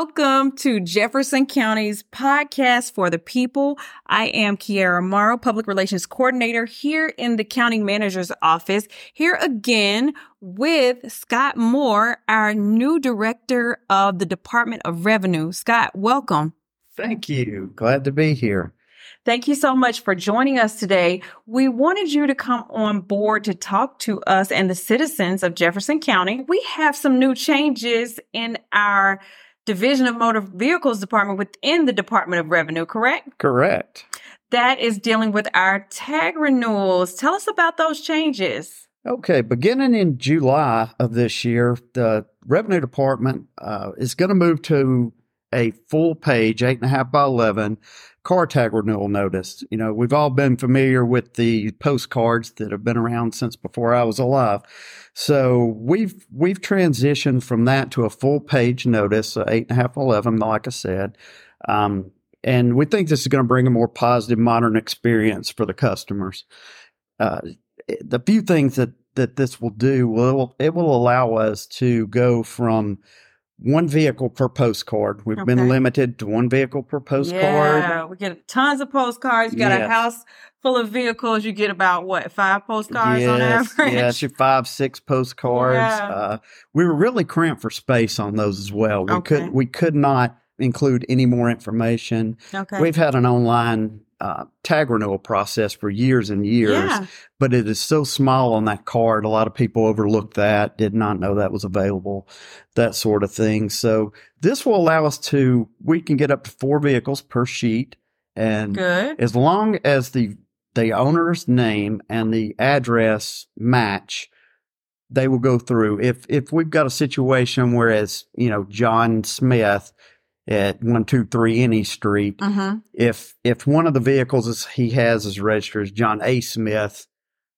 Welcome to Jefferson County's podcast for the people. I am Kiara Morrow, Public Relations Coordinator here in the County Manager's Office, here again with Scott Moore, our new Director of the Department of Revenue. Scott, welcome. Thank you. Glad to be here. Thank you so much for joining us today. We wanted you to come on board to talk to us and the citizens of Jefferson County. We have some new changes in our Division of Motor Vehicles Department within the Department of Revenue, correct? Correct. That is dealing with our tag renewals. Tell us about those changes. Okay, beginning in July of this year, the Revenue Department uh, is going to move to a full page, eight and a half by 11, car tag renewal notice. You know, we've all been familiar with the postcards that have been around since before I was alive. So we've we've transitioned from that to a full page notice, uh, eight and a half, eleven, like I said. Um, and we think this is going to bring a more positive, modern experience for the customers. Uh, the few things that that this will do will it will allow us to go from one vehicle per postcard. We've okay. been limited to one vehicle per postcard. Yeah, we get tons of postcards. You got yes. a house full of vehicles. You get about what five postcards yes, on average? Yes, your five, six postcards. Yeah. Uh, we were really cramped for space on those as well. We okay. could we could not include any more information. Okay. We've had an online uh, tag renewal process for years and years, yeah. but it is so small on that card. A lot of people overlooked that, did not know that was available, that sort of thing. So this will allow us to, we can get up to four vehicles per sheet. And Good. as long as the, the owner's name and the address match, they will go through. If, if we've got a situation where whereas, you know, John Smith, at one two three Any Street. Mm-hmm. If if one of the vehicles is, he has is registered as John A. Smith,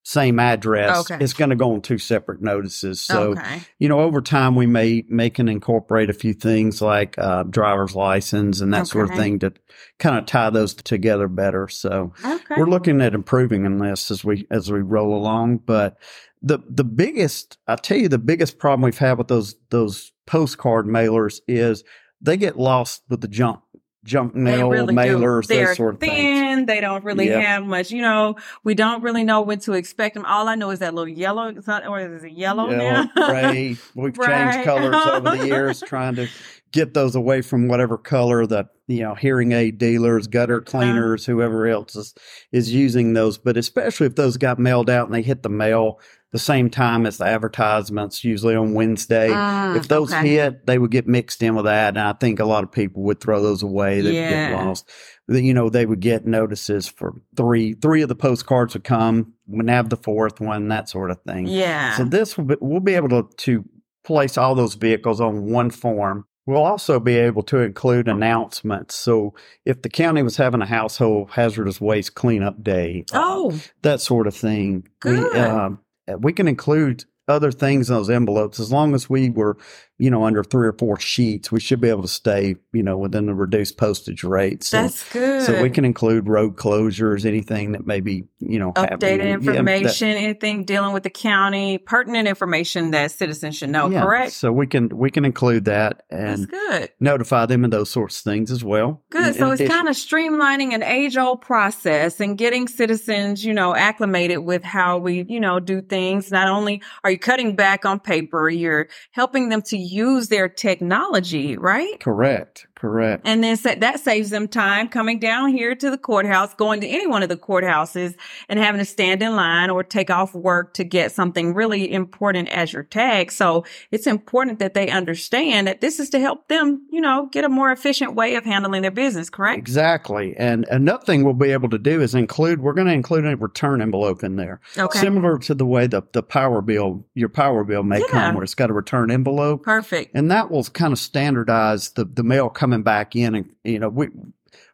same address, okay. it's going to go on two separate notices. So okay. you know, over time we may make and incorporate a few things like uh, driver's license and that okay. sort of thing to kind of tie those together better. So we're looking at improving in this as we as we roll along, but. The the biggest I tell you the biggest problem we've had with those those postcard mailers is they get lost with the junk junk mail really mailers, They're those sort of thin, things. They don't really yep. have much, you know. We don't really know when to expect them. All I know is that little yellow. Not, or is it yellow, yellow now? gray. We've right. changed colors over the years, trying to get those away from whatever color that you know hearing aid dealers, gutter uh-huh. cleaners, whoever else is is using those. But especially if those got mailed out and they hit the mail, the same time as the advertisements, usually on Wednesday. Uh, if those okay. hit, they would get mixed in with that. And I think a lot of people would throw those away. They'd yeah. get lost. You know, they would get notices for three, three of the postcards would come, We'd have the fourth one, that sort of thing. Yeah. So this will be, we'll be able to, to place all those vehicles on one form. We'll also be able to include announcements. So if the county was having a household hazardous waste cleanup day, uh, oh, uh, that sort of thing, Good. We, uh, we can include other things in those envelopes as long as we were you know, under three or four sheets, we should be able to stay, you know, within the reduced postage rates. So, That's good. So we can include road closures, anything that may be, you know, updated information, yeah, that, anything dealing with the county, pertinent information that citizens should know. Yeah, correct. So we can we can include that and good. notify them of those sorts of things as well. Good. In, so in it's kind of streamlining an age old process and getting citizens, you know, acclimated with how we, you know, do things. Not only are you cutting back on paper, you're helping them to use their technology, right? Correct. Correct. And then that saves them time coming down here to the courthouse, going to any one of the courthouses and having to stand in line or take off work to get something really important as your tag. So it's important that they understand that this is to help them, you know, get a more efficient way of handling their business, correct? Exactly. And another thing we'll be able to do is include, we're going to include a return envelope in there. Okay. Similar to the way the, the power bill, your power bill may yeah. come where it's got a return envelope. Perfect. And that will kind of standardize the, the mail coming coming back in and you know we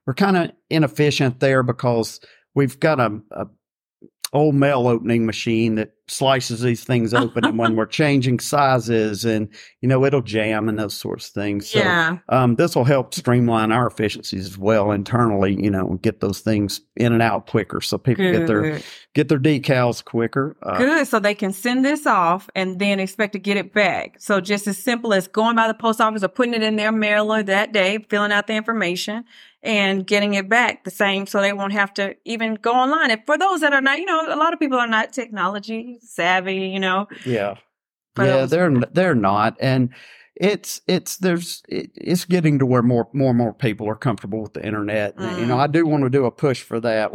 we're kind of inefficient there because we've got a, a old mail opening machine that slices these things open and when we're changing sizes and you know it'll jam and those sorts of things so yeah. um, this will help streamline our efficiencies as well internally you know get those things in and out quicker so people get their get their decals quicker uh, Good. So they can send this off and then expect to get it back. So just as simple as going by the post office or putting it in their mailer that day, filling out the information and getting it back the same so they won't have to even go online. And for those that are not, you know, a lot of people are not technology savvy, you know. yeah For yeah those- they're they're not and it's it's there's it, it's getting to where more more and more people are comfortable with the internet and, you know Mm. i do want to do a push for that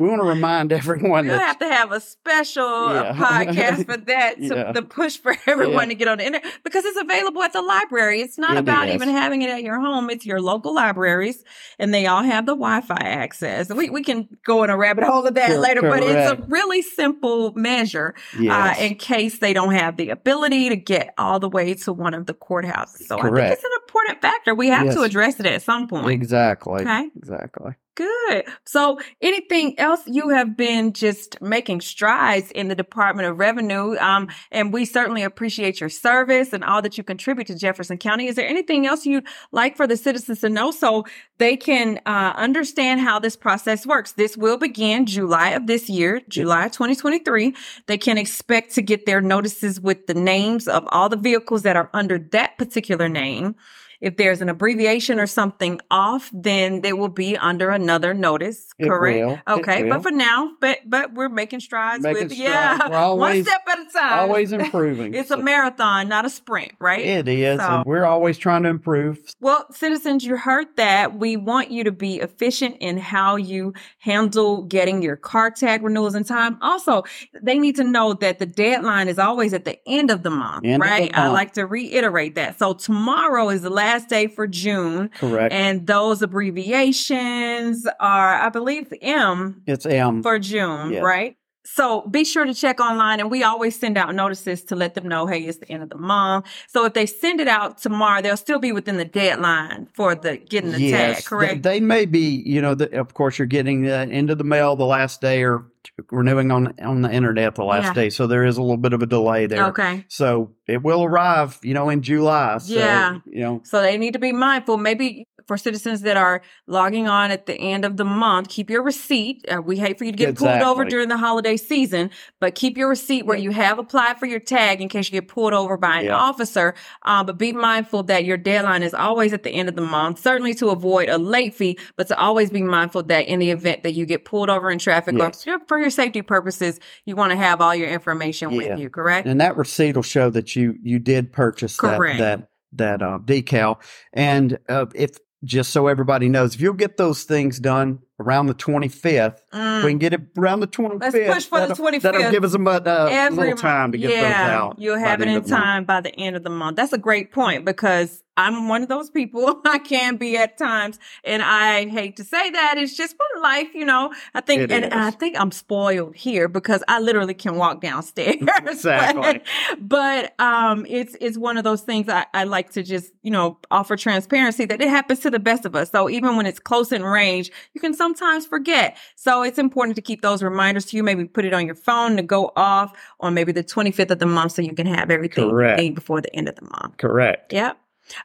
we want to remind everyone We'll have to have a special uh, Yeah. podcast for that, to, Yeah. the push for everyone Yeah. to get on the internet because it's available at the library. It's not It about is. even having it at your home. It's your local libraries and they all have the Wi-Fi access. We, we can go in a rabbit hole of that Cor- later, but it's a really simple measure yes. uh, in case they don't have the ability to get all the way to one of the courthouses. So I think Correct. it's an important factor. We have to address it at some point. exactly Okay. exactly Good. So, anything else you have been just making strides in the Department of Revenue? Um, and we certainly appreciate your service and all that you contribute to Jefferson County. Is there anything else you'd like for the citizens to know so they can uh, understand how this process works? This will begin July of this year, July 2023. They can expect to get their notices with the names of all the vehicles that are under that particular name. If there's an abbreviation or something off, then they will be under another notice. It correct? will. Okay, but for now, but but we're making strides Making with strides. yeah, We're always- one step at a time. always improving It's a marathon, not a sprint, right? it is So- and we're always trying to improve Well, citizens, you heard that. We want you to be efficient in how you handle getting your car tag renewals in time. Also, they need to know that the deadline is always at the end of the month, End of the right? I like to reiterate that. So tomorrow is the last day for June, correct and those abbreviations are, I believe, M it's m for June, Yeah. right? So be sure to check online and we always send out notices to let them know, hey, it's the end of the month. So if they send it out tomorrow, they'll still be within the deadline for the getting the tag, correct? They, may be, you know, the, of course, you're getting uh, into the mail the last day or renewing on on the internet the last Yeah. day, so there is a little bit of a delay there. okay. So it will arrive, you know, in July. So, Yeah. you know, So they need to be mindful. Maybe for citizens that are logging on at the end of the month, keep your receipt. Uh, we hate for you to get pulled over during the holiday season, but keep your receipt where you have applied for your tag in case you get pulled over by an Yeah. officer. Uh, but be mindful that your deadline is always at the end of the month, certainly to avoid a late fee, but to always be mindful that in the event that you get pulled over in traffic Yes. or for your safety purposes, you want to have all your information Yeah. with you, correct? and that receipt will show that you you did purchase that that that uh, decal. And uh, if just so everybody knows, if you'll get those things done around the 25th, Mm. we can get it around the 25th. Let's push for the That'll- 25th. That'll give us a, uh, Every little time to get yeah, those out. You'll have it in month. time by the end of the month. That's a great point because I'm one of those people. I can be at times, and I hate to say that. It's just of life, you know. I think, It and is. I think I'm spoiled here because I literally can walk downstairs. Exactly. but um, it's it's one of those things I, I like to just you know offer transparency that it happens to the best of us. So even when it's close in range, you can sometimes forget. So it's important to keep those reminders to you. Maybe put it on your phone to go off on maybe the 25th of the month so you can have everything Correct. before the end of the month. Correct. Yep.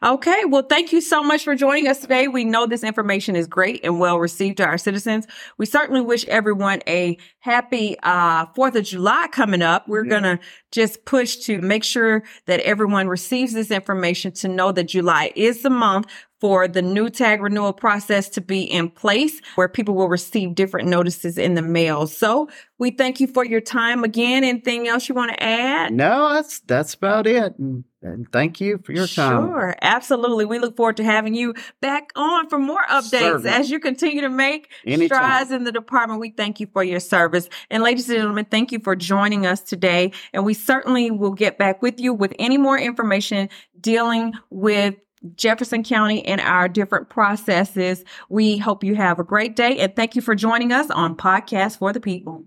Okay. Well, thank you so much for joining us today. We know this information is great and well received to our citizens. We certainly wish everyone a happy uh, 4th of July coming up. We're going to just push to make sure that everyone receives this information to know that July is the month for the new tag renewal process to be in place where people will receive different notices in the mail. So we thank you for your time again. Anything else you want to add? No, that's that's about it. And, and thank you for your time. Sure, absolutely. We look forward to having you back on for more updates Certainly. as you continue to make Anytime. strides in the department. We thank you for your service. And ladies and gentlemen, thank you for joining us today. And we certainly will get back with you with any more information dealing with Jefferson County and our different processes. We hope you have a great day and thank you for joining us on Podcast for the People.